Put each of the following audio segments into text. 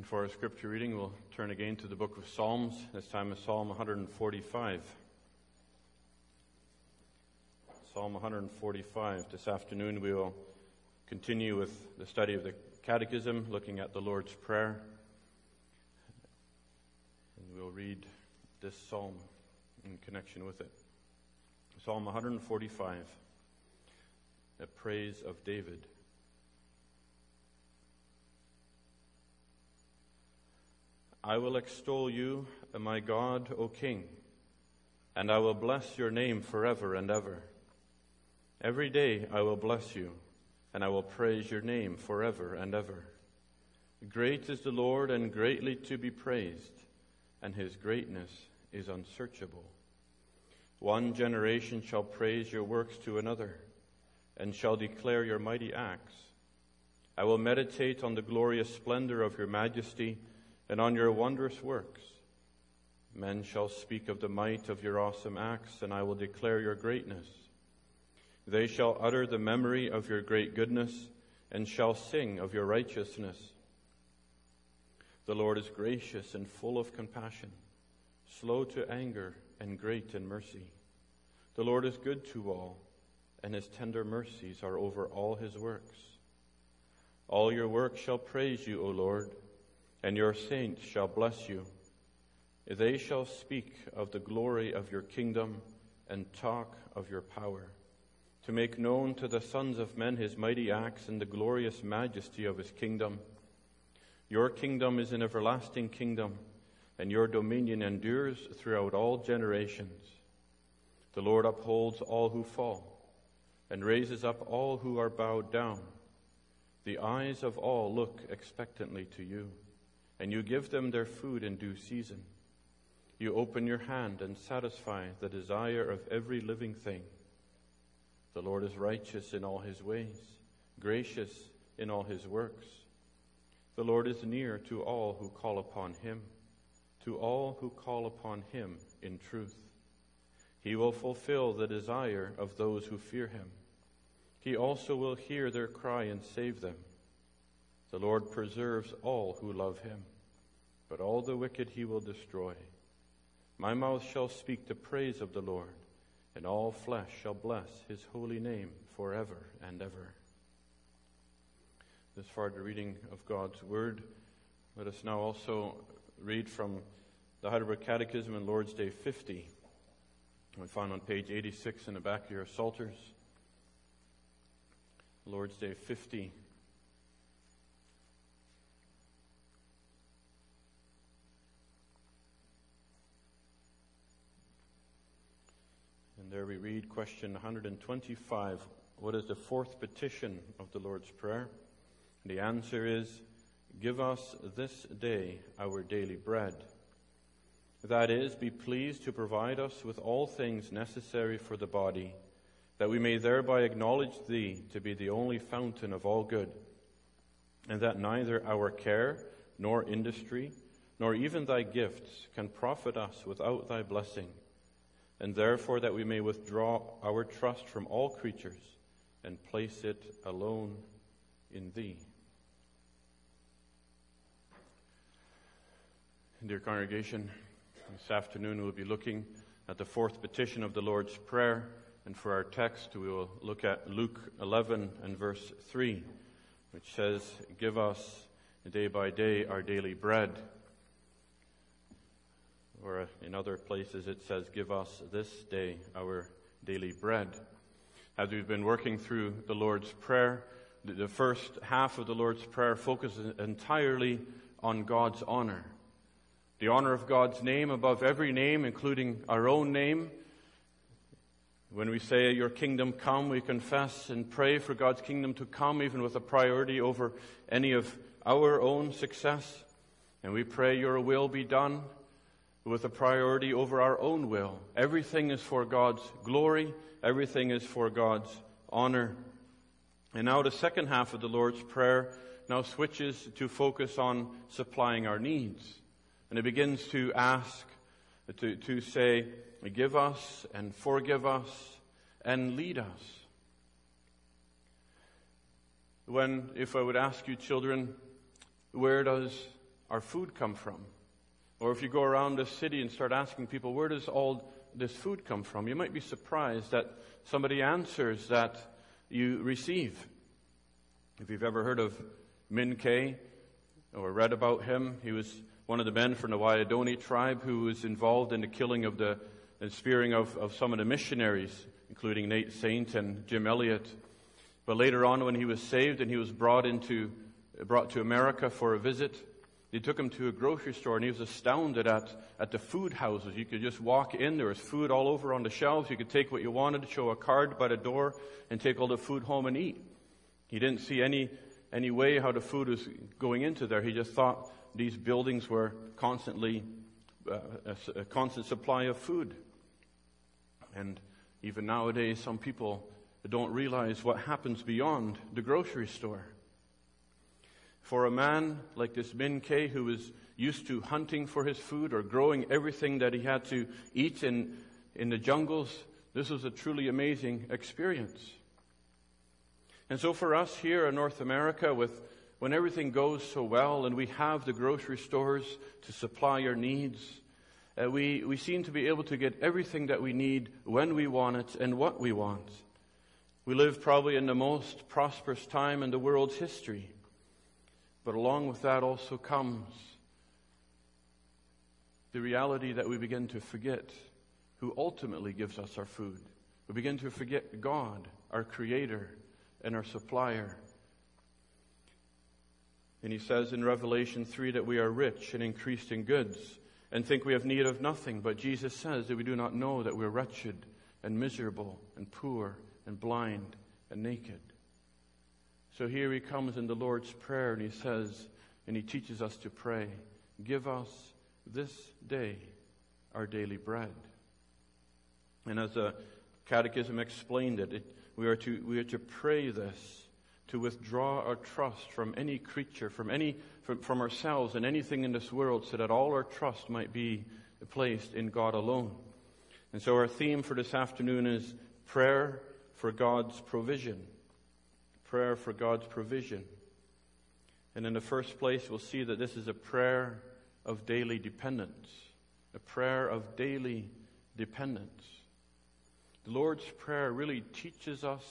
And for our scripture reading, we'll turn again to the book of Psalms. This time is Psalm 145. Psalm 145. This afternoon we will continue with the study of the Catechism, looking at the Lord's Prayer. And we'll read this psalm in connection with it. Psalm 145, a praise of David. I will extol you, my God, O King, and I will bless your name forever and ever. Every day I will bless you, and I will praise your name forever and ever. Great is the Lord and greatly to be praised, and his greatness is unsearchable. One generation shall praise your works to another, and shall declare your mighty acts. I will meditate on the glorious splendor of your majesty and on your wondrous works. Men shall speak of the might of your awesome acts, and I will declare your greatness. They shall utter the memory of your great goodness, and shall sing of your righteousness. The Lord is gracious and full of compassion, slow to anger, and great in mercy. The Lord is good to all, and his tender mercies are over all his works. All your works shall praise you, O Lord and your saints shall bless you. They shall speak of the glory of your kingdom and talk of your power, to make known to the sons of men his mighty acts and the glorious majesty of his kingdom. Your kingdom is an everlasting kingdom, and your dominion endures throughout all generations. The Lord upholds all who fall, and raises up all who are bowed down. The eyes of all look expectantly to you and you give them their food in due season. You open your hand and satisfy the desire of every living thing. The Lord is righteous in all his ways, gracious in all his works. The Lord is near to all who call upon him, to all who call upon him in truth. He will fulfill the desire of those who fear him. He also will hear their cry and save them. The Lord preserves all who love him, but all the wicked he will destroy. My mouth shall speak the praise of the Lord, and all flesh shall bless his holy name forever and ever. This far the reading of God's word. Let us now also read from the Heidelberg Catechism and Lord's Day 50. We find on page 86 in the back of your Psalters. Lord's Day 50. There we read question 125 What is the fourth petition of the Lord's Prayer? The answer is Give us this day our daily bread. That is, be pleased to provide us with all things necessary for the body, that we may thereby acknowledge Thee to be the only fountain of all good, and that neither our care, nor industry, nor even Thy gifts can profit us without Thy blessing and therefore that we may withdraw our trust from all creatures and place it alone in Thee. Dear congregation, this afternoon we'll be looking at the fourth petition of the Lord's Prayer, and for our text we will look at Luke 11 and verse 3, which says, Give us day by day our daily bread or in other places it says, Give us this day our daily bread. As we've been working through the Lord's Prayer, the first half of the Lord's Prayer focuses entirely on God's honor. The honor of God's name above every name, including our own name. When we say, Your kingdom come, we confess and pray for God's kingdom to come, even with a priority over any of our own success. And we pray, Your will be done with a priority over our own will. Everything is for God's glory, everything is for God's honor. And now the second half of the Lord's Prayer now switches to focus on supplying our needs. And it begins to ask, to, to say, give us and forgive us and lead us. When, if I would ask you children, where does our food come from? Or if you go around the city and start asking people, where does all this food come from? You might be surprised that somebody answers that you receive. If you've ever heard of Mincaye or read about him, he was one of the men from the Waodani tribe who was involved in the killing of the and spearing of, of some of the missionaries, including Nate Saint and Jim Elliot. But later on, when he was saved and he was brought into, brought to America for a visit, they took him to a grocery store and he was astounded at, at the food houses. You could just walk in, there was food all over on the shelves. You could take what you wanted, show a card by the door, and take all the food home and eat. He didn't see any, any way how the food was going into there. He just thought these buildings were constantly, uh, a, a constant supply of food. And even nowadays, some people don't realize what happens beyond the grocery store. For a man like this Mincaye who was used to hunting for his food or growing everything that he had to eat in, in the jungles, this was a truly amazing experience. And so for us here in North America, with when everything goes so well and we have the grocery stores to supply our needs, uh, we, we seem to be able to get everything that we need when we want it and what we want. We live probably in the most prosperous time in the world's history. But along with that also comes the reality that we begin to forget who ultimately gives us our food. We begin to forget God, our Creator and our supplier. And he says in Revelation 3 that we are rich and increased in goods and think we have need of nothing. But Jesus says that we do not know that we're wretched and miserable and poor and blind and naked. So here he comes in the Lord's Prayer and he says, and he teaches us to pray, Give us this day our daily bread. And as the Catechism explained it, it we, are to, we are to pray this to withdraw our trust from any creature, from, any, from, from ourselves and anything in this world, so that all our trust might be placed in God alone. And so our theme for this afternoon is prayer for God's provision prayer for God's provision. And in the first place, we'll see that this is a prayer of daily dependence, a prayer of daily dependence. The Lord's Prayer really teaches us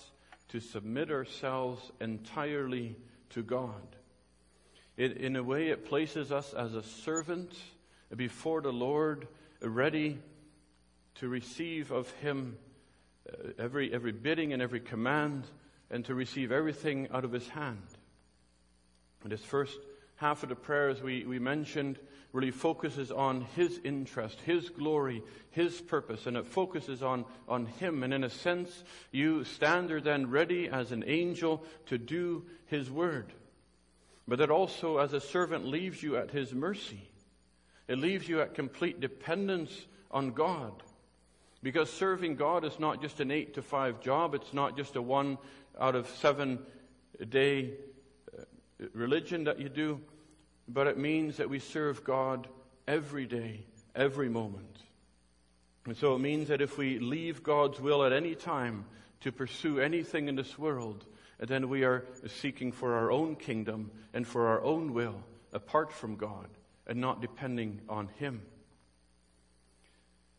to submit ourselves entirely to God. It, in a way, it places us as a servant before the Lord, ready to receive of Him uh, every, every bidding and every command and to receive everything out of his hand. And this first half of the prayer, as we, we mentioned, really focuses on his interest, his glory, his purpose, and it focuses on, on him. And in a sense, you stand there then ready as an angel to do his word. But that also, as a servant, leaves you at his mercy. It leaves you at complete dependence on God. Because serving God is not just an eight to five job, it's not just a one out of seven day uh, religion that you do, but it means that we serve God every day, every moment. And so it means that if we leave God's will at any time to pursue anything in this world, then we are seeking for our own kingdom and for our own will apart from God and not depending on Him.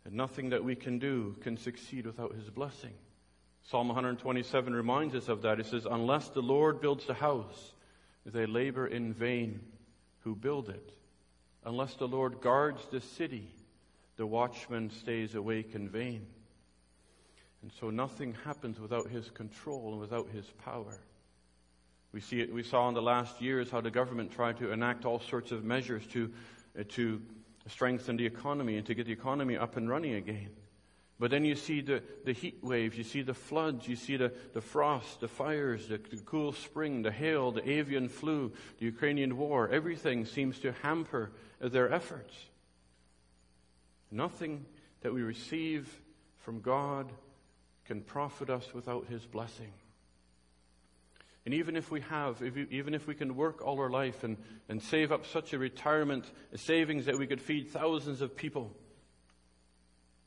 And nothing that we can do can succeed without His blessing. Psalm 127 reminds us of that. It says, Unless the Lord builds the house, they labor in vain who build it. Unless the Lord guards the city, the watchman stays awake in vain. And so nothing happens without his control and without his power. We see it, we saw in the last years how the government tried to enact all sorts of measures to, uh, to strengthen the economy and to get the economy up and running again. But then you see the, the heat waves, you see the floods, you see the, the frost, the fires, the, the cool spring, the hail, the avian flu, the Ukrainian war. Everything seems to hamper their efforts. Nothing that we receive from God can profit us without His blessing. And even if we have, if we, even if we can work all our life and, and save up such a retirement savings that we could feed thousands of people,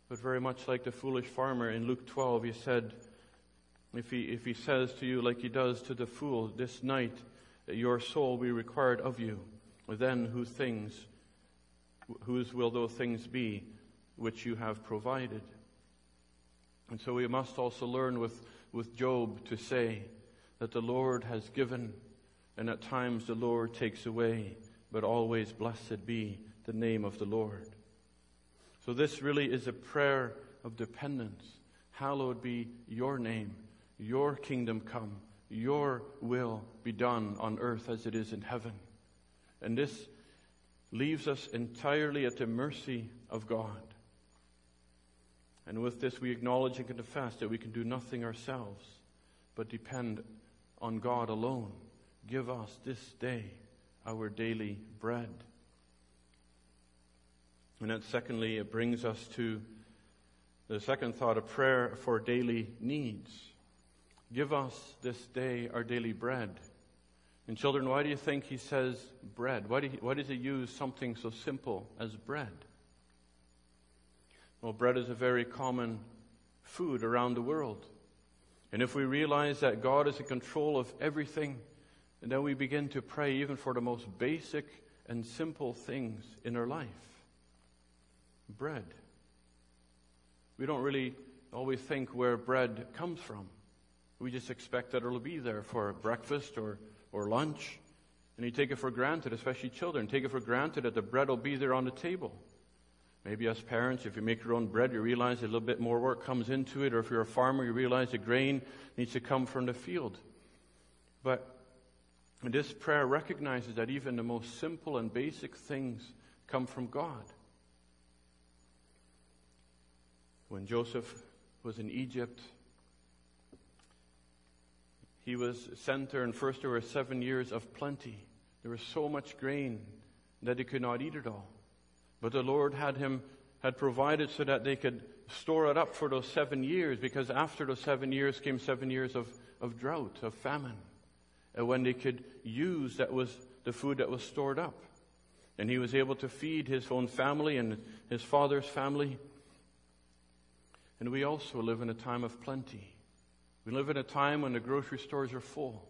but very much like the foolish farmer in Luke 12, he said, if he, if he says to you, like he does to the fool, this night your soul be required of you, then whose things, whose will those things be which you have provided? And so we must also learn with, with Job to say that the Lord has given, and at times the Lord takes away, but always blessed be the name of the Lord. So this really is a prayer of dependence. Hallowed be your name, your kingdom come, your will be done on earth as it is in heaven. And this leaves us entirely at the mercy of God. And with this, we acknowledge and confess that we can do nothing ourselves, but depend on God alone. Give us this day our daily bread. And then, secondly, it brings us to the second thought of prayer for daily needs. Give us this day our daily bread. And children, why do you think he says bread? Why, do why does he use something so simple as bread? Well, bread is a very common food around the world. And if we realize that God is in control of everything, then we begin to pray even for the most basic and simple things in our life. Bread. We don't really always think where bread comes from. We just expect that it'll be there for breakfast or, or lunch. And you take it for granted, especially children, take it for granted that the bread will be there on the table. Maybe as parents, if you make your own bread, you realize a little bit more work comes into it, or if you're a farmer, you realize the grain needs to come from the field. But this prayer recognizes that even the most simple and basic things come from God. When Joseph was in Egypt, he was sent there, and first there were seven years of plenty. There was so much grain that he could not eat it all. But the Lord had him had provided so that they could store it up for those seven years, because after those seven years came seven years of, of drought, of famine, and when they could use that was the food that was stored up. And he was able to feed his own family and his father's family. And we also live in a time of plenty. We live in a time when the grocery stores are full,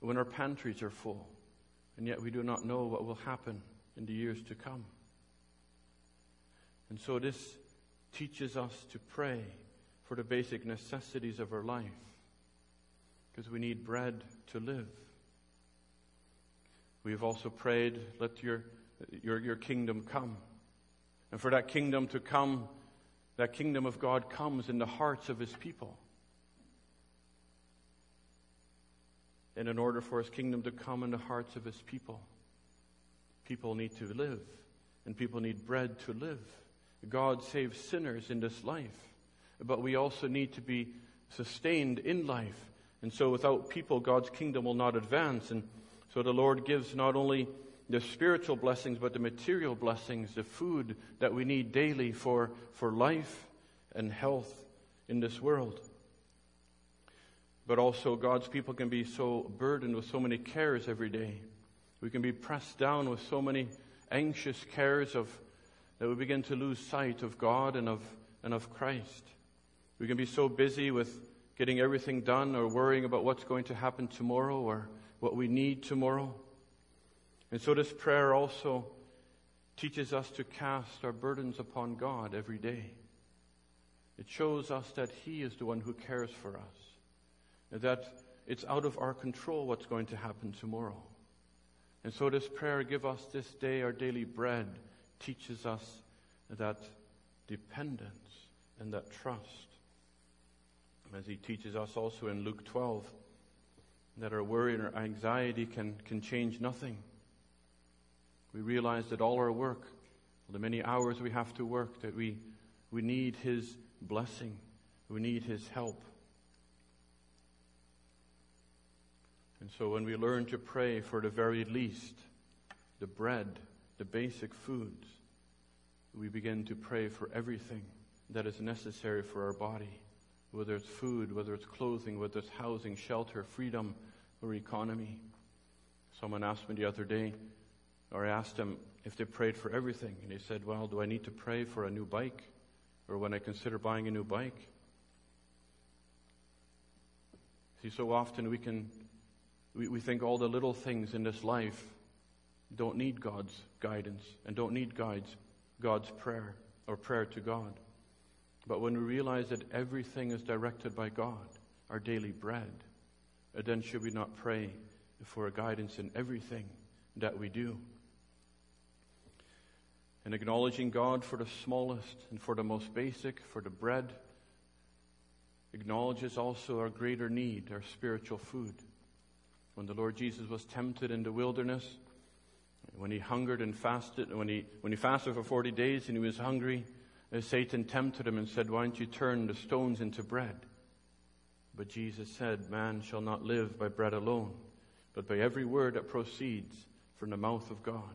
when our pantries are full, and yet we do not know what will happen in the years to come. And so this teaches us to pray for the basic necessities of our life because we need bread to live. We have also prayed, let your, your, your kingdom come. And for that kingdom to come, that kingdom of God comes in the hearts of his people. And in order for his kingdom to come in the hearts of his people, people need to live, and people need bread to live. God saves sinners in this life, but we also need to be sustained in life. And so without people, God's kingdom will not advance. And so the Lord gives not only the spiritual blessings, but the material blessings, the food that we need daily for, for life and health in this world. But also, God's people can be so burdened with so many cares every day. We can be pressed down with so many anxious cares of that we begin to lose sight of God and of, and of Christ. We can be so busy with getting everything done or worrying about what's going to happen tomorrow or what we need tomorrow. And so this prayer also teaches us to cast our burdens upon God every day. It shows us that He is the one who cares for us, and that it's out of our control what's going to happen tomorrow. And so this prayer, give us this day our daily bread, teaches us that dependence and that trust. As he teaches us also in Luke 12, that our worry and our anxiety can, can change nothing. We realize that all our work, the many hours we have to work, that we, we need his blessing, we need his help. And so when we learn to pray for the very least, the bread, the basic foods, we begin to pray for everything that is necessary for our body, whether it's food, whether it's clothing, whether it's housing, shelter, freedom, or economy. Someone asked me the other day, or I asked them if they prayed for everything, and he said, Well, do I need to pray for a new bike? Or when I consider buying a new bike? See, so often we can, we, we think all the little things in this life don't need God's guidance and don't need God's, God's prayer or prayer to God. But when we realize that everything is directed by God, our daily bread, then should we not pray for guidance in everything that we do? And acknowledging God for the smallest and for the most basic, for the bread, acknowledges also our greater need, our spiritual food. When the Lord Jesus was tempted in the wilderness, when he hungered and fasted, when he, when he fasted for 40 days and he was hungry, uh, Satan tempted him and said, Why don't you turn the stones into bread? But Jesus said, Man shall not live by bread alone, but by every word that proceeds from the mouth of God.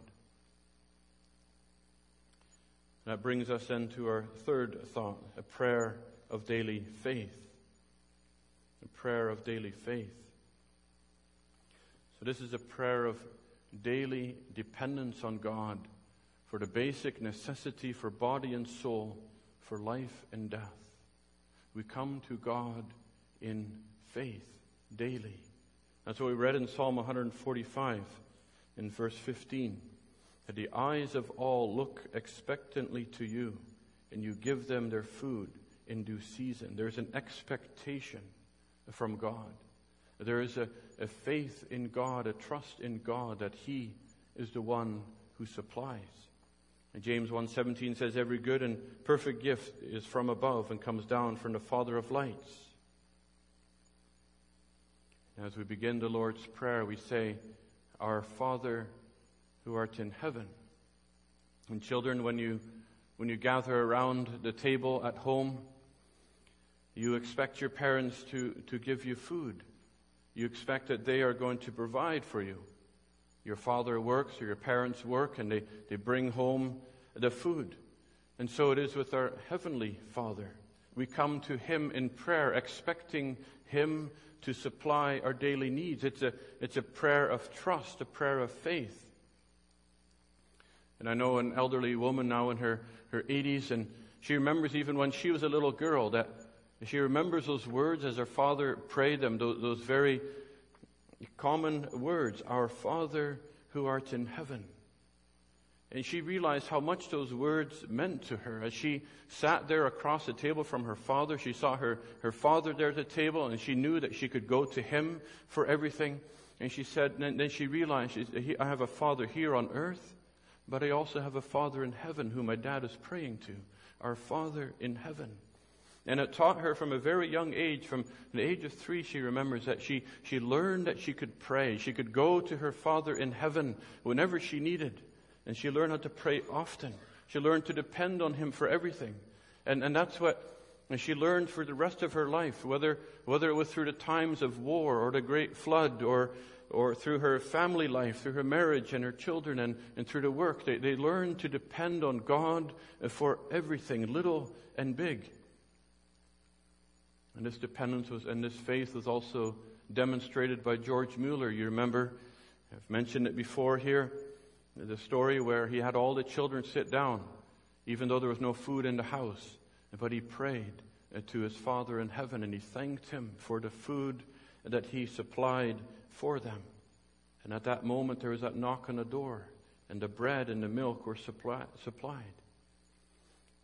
That brings us into our third thought, a prayer of daily faith. A prayer of daily faith. So this is a prayer of daily dependence on God for the basic necessity for body and soul, for life and death. We come to God in faith daily. That's what we read in Psalm 145 in verse 15. That the eyes of all look expectantly to you, and you give them their food in due season. There's an expectation from God. There is a, a faith in God, a trust in God that He is the one who supplies. And James 1:17 says every good and perfect gift is from above and comes down from the Father of lights. As we begin the Lord's prayer, we say, Our Father who art in heaven. And children, when you when you gather around the table at home, you expect your parents to, to give you food. You expect that they are going to provide for you. Your father works or your parents work and they, they bring home the food. And so it is with our Heavenly Father. We come to Him in prayer, expecting Him to supply our daily needs. It's a, it's a prayer of trust, a prayer of faith. And I know an elderly woman now in her, her 80s, and she remembers even when she was a little girl that she remembers those words as her father prayed them, those, those very common words, Our Father who art in heaven. And she realized how much those words meant to her. As she sat there across the table from her father, she saw her, her father there at the table, and she knew that she could go to him for everything. And she said, and then she realized, I have a father here on earth, but I also have a father in heaven who my dad is praying to. Our father in heaven. And it taught her from a very young age, from the age of three, she remembers that she, she learned that she could pray. She could go to her Father in heaven whenever she needed. And she learned how to pray often. She learned to depend on Him for everything. And, and that's what and she learned for the rest of her life, whether, whether it was through the times of war or the great flood or, or through her family life, through her marriage and her children and, and through the work. They, they learned to depend on God for everything, little and big. And this dependence was, and this faith was also demonstrated by George Mueller. You remember, I've mentioned it before here, the story where he had all the children sit down, even though there was no food in the house. But he prayed uh, to his Father in heaven and he thanked him for the food that he supplied for them. And at that moment, there was that knock on the door, and the bread and the milk were supply, supplied.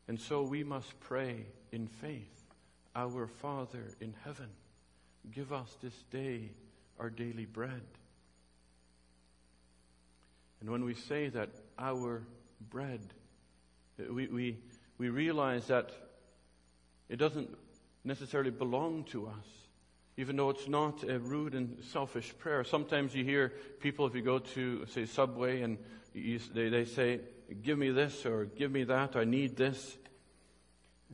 And so we must pray in faith. Our Father in heaven, give us this day our daily bread. And when we say that our bread, we, we, we realize that it doesn't necessarily belong to us, even though it's not a rude and selfish prayer. Sometimes you hear people, if you go to, say, Subway, and you, they, they say, Give me this or give me that, I need this.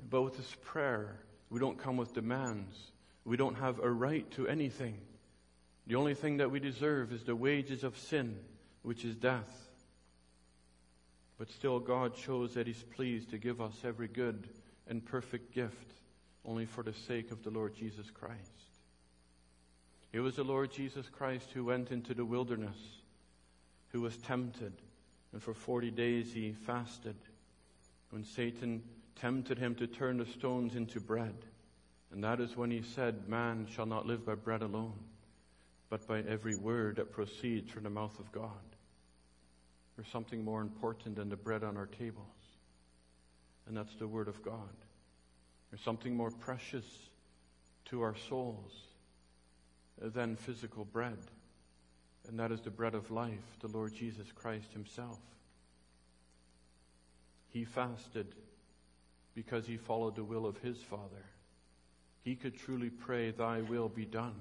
But with this prayer, we don't come with demands. We don't have a right to anything. The only thing that we deserve is the wages of sin, which is death. But still, God shows that He's pleased to give us every good and perfect gift only for the sake of the Lord Jesus Christ. It was the Lord Jesus Christ who went into the wilderness, who was tempted, and for 40 days he fasted. When Satan tempted him to turn the stones into bread. And that is when he said, Man shall not live by bread alone, but by every word that proceeds from the mouth of God. There's something more important than the bread on our tables, and that's the Word of God. There's something more precious to our souls than physical bread, and that is the bread of life, the Lord Jesus Christ Himself. He fasted because he followed the will of his Father. He could truly pray, Thy will be done.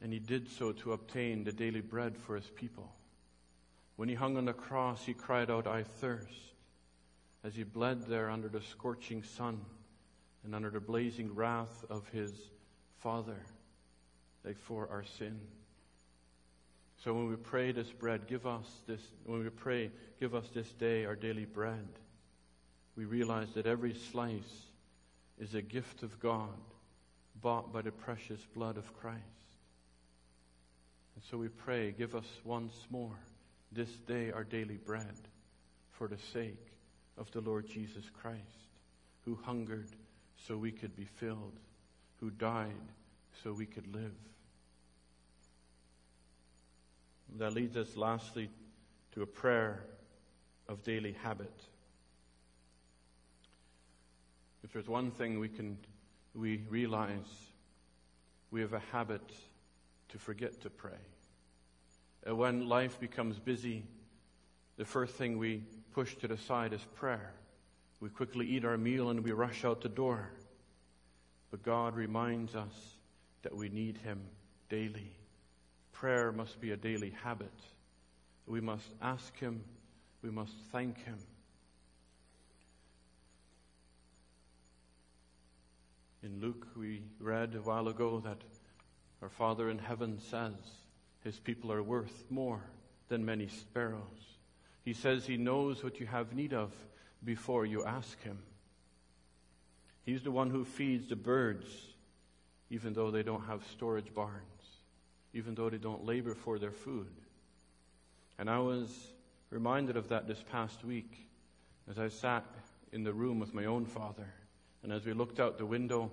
And he did so to obtain the daily bread for his people. When he hung on the cross, he cried out, I thirst, as he bled there under the scorching sun and under the blazing wrath of his Father, like for our sin. So when we pray this bread, give us this, when we pray, give us this day our daily bread, we realize that every slice is a gift of God bought by the precious blood of Christ. And so we pray, give us once more this day our daily bread for the sake of the Lord Jesus Christ, who hungered so we could be filled, who died so we could live. That leads us lastly to a prayer of daily habit. If there's one thing we can we realize we have a habit to forget to pray. Uh, when life becomes busy, the first thing we push to the side is prayer. We quickly eat our meal and we rush out the door. But God reminds us that we need Him daily. Prayer must be a daily habit. We must ask Him, we must thank Him. In Luke, we read a while ago that our Father in heaven says his people are worth more than many sparrows. He says he knows what you have need of before you ask him. He's the one who feeds the birds, even though they don't have storage barns even though they don't labor for their food. And I was reminded of that this past week as I sat in the room with my own father. And as we looked out the window,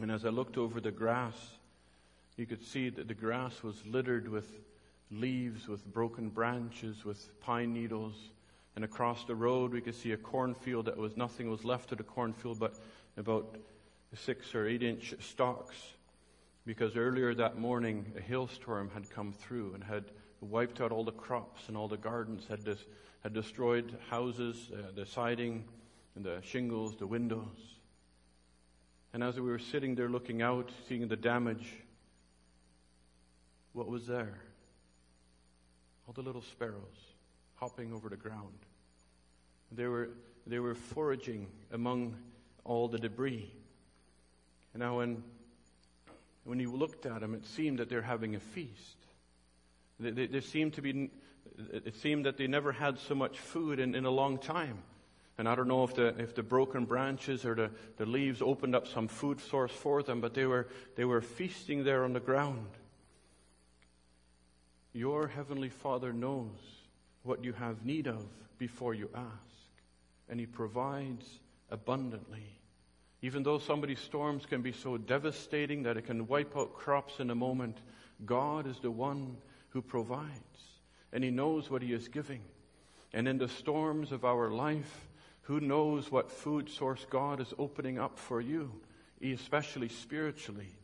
and as I looked over the grass, you could see that the grass was littered with leaves, with broken branches, with pine needles. And across the road, we could see a cornfield that was nothing was left of the cornfield but about six or eight inch stalks because earlier that morning a hailstorm had come through and had wiped out all the crops and all the gardens, had, had destroyed houses, uh, the siding and the shingles, the windows. And as we were sitting there looking out, seeing the damage, what was there? All the little sparrows hopping over the ground. They were, they were foraging among all the debris. And now when when you looked at them, it seemed that they're having a feast. They, they, they seemed to be, it seemed that they never had so much food in, in a long time. And I don't know if the, if the broken branches or the, the leaves opened up some food source for them, but they were, they were feasting there on the ground. Your Heavenly Father knows what you have need of before you ask, and He provides abundantly. Even though somebody's storms can be so devastating that it can wipe out crops in a moment, God is the one who provides. And He knows what He is giving. And in the storms of our life, who knows what food source God is opening up for you, especially spiritually.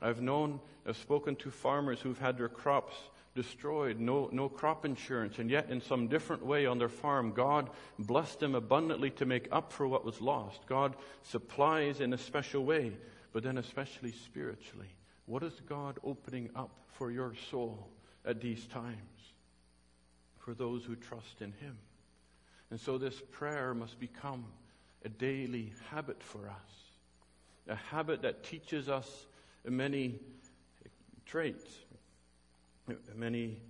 I've known, I've spoken to farmers who've had their crops destroyed, no, no crop insurance, and yet in some different way on their farm, God blessed them abundantly to make up for what was lost. God supplies in a special way, but then especially spiritually. What is God opening up for your soul at these times? For those who trust in Him. And so this prayer must become a daily habit for us, a habit that teaches us many traits, many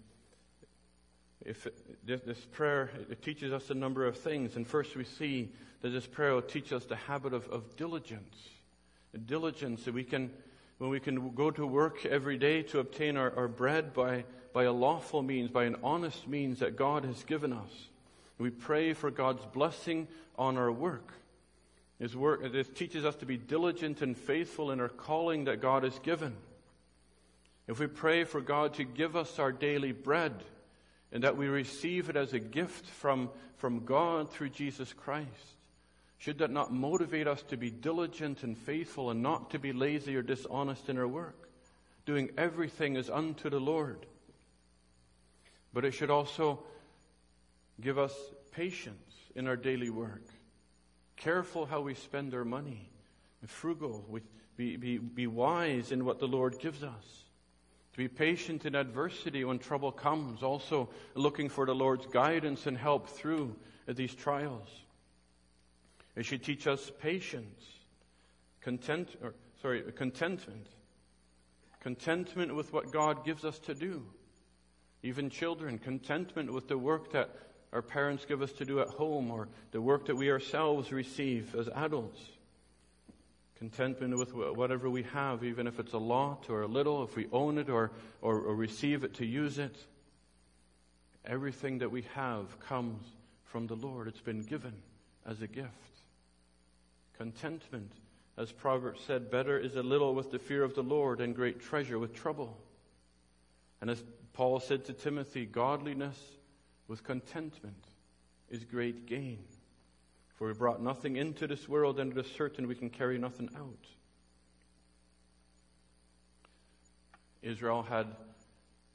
if this prayer it teaches us a number of things. And first we see that this prayer will teach us the habit of, of diligence. Diligence that we can when we can go to work every day to obtain our, our bread by, by a lawful means by an honest means that god has given us. We pray for god's blessing on our work. His work it teaches us to be diligent and faithful in our calling that god has given if we pray for God to give us our daily bread, and that we receive it as a gift from, from God through Jesus Christ. Should that not motivate us to be diligent and faithful and not to be lazy or dishonest in our work, doing everything as unto the Lord? But it should also give us patience in our daily work, careful how we spend our money, frugal, be, be, be wise in what the Lord gives us to be patient in adversity when trouble comes, also looking for the Lord's guidance and help through these trials. It should teach us patience, content, or sorry, contentment, contentment with what God gives us to do. Even children, contentment with the work that our parents give us to do at home or the work that we ourselves receive as adults contentment with whatever we have, even if it's a lot or a little, if we own it or, or, or receive it to use it. Everything that we have comes from the Lord. It's been given as a gift. Contentment, as Proverbs said, better is a little with the fear of the Lord and great treasure with trouble. And as Paul said to Timothy, godliness with contentment is great gain. For we brought nothing into this world, and it is certain we can carry nothing out. Israel had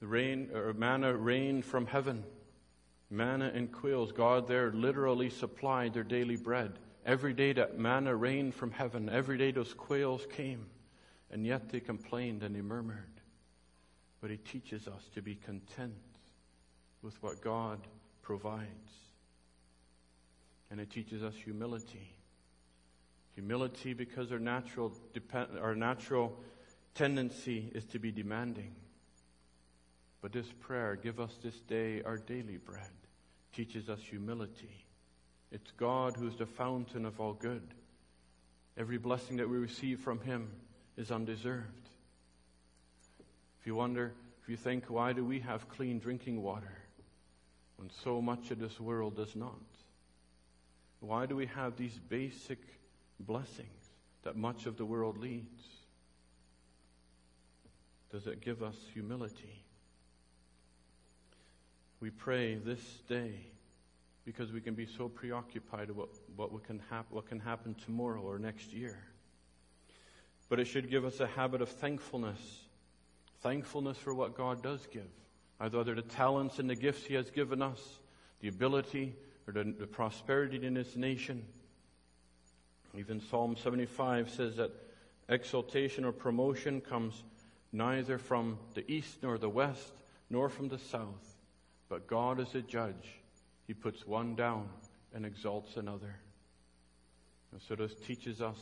rain or manna rain from heaven. Manna and quails. God there literally supplied their daily bread. Every day that manna rained from heaven, every day those quails came. And yet they complained and they murmured. But he teaches us to be content with what God provides. And it teaches us humility. Humility because our natural, depend, our natural tendency is to be demanding. But this prayer, give us this day our daily bread, teaches us humility. It's God who is the fountain of all good. Every blessing that we receive from Him is undeserved. If you wonder, if you think, why do we have clean drinking water when so much of this world does not? Why do we have these basic blessings that much of the world leads? Does it give us humility? We pray this day because we can be so preoccupied with what, what, can, hap- what can happen tomorrow or next year. But it should give us a habit of thankfulness. Thankfulness for what God does give. Either the talents and the gifts He has given us, the ability the, the prosperity in this nation. Even Psalm 75 says that exaltation or promotion comes neither from the east nor the west nor from the south, but God is a judge. He puts one down and exalts another. And so this teaches us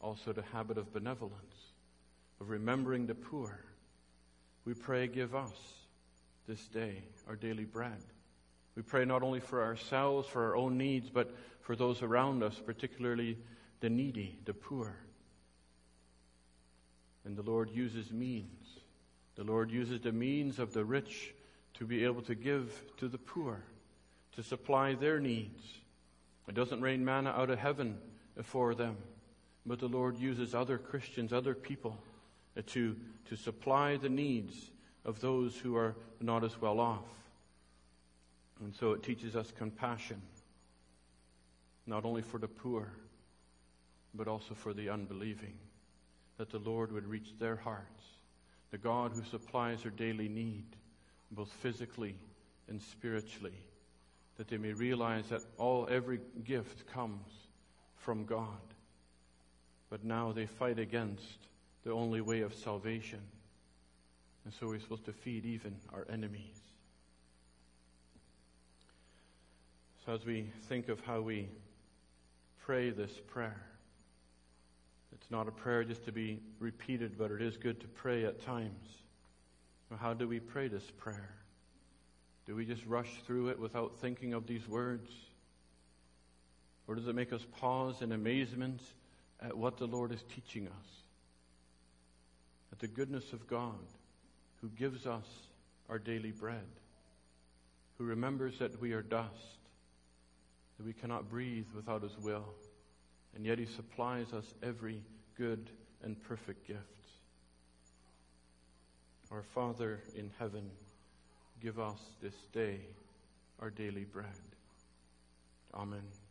also the habit of benevolence, of remembering the poor. We pray, give us this day our daily bread. We pray not only for ourselves, for our own needs, but for those around us, particularly the needy, the poor. And the Lord uses means. The Lord uses the means of the rich to be able to give to the poor, to supply their needs. It doesn't rain manna out of heaven for them, but the Lord uses other Christians, other people, to, to supply the needs of those who are not as well off. And so it teaches us compassion, not only for the poor, but also for the unbelieving, that the Lord would reach their hearts. The God who supplies their daily need, both physically and spiritually, that they may realize that all every gift comes from God. But now they fight against the only way of salvation. And so we're supposed to feed even our enemies. So, as we think of how we pray this prayer, it's not a prayer just to be repeated, but it is good to pray at times. How do we pray this prayer? Do we just rush through it without thinking of these words? Or does it make us pause in amazement at what the Lord is teaching us? At the goodness of God who gives us our daily bread, who remembers that we are dust, that we cannot breathe without His will, and yet He supplies us every good and perfect gift. Our Father in heaven, Give us this day our daily bread. Amen.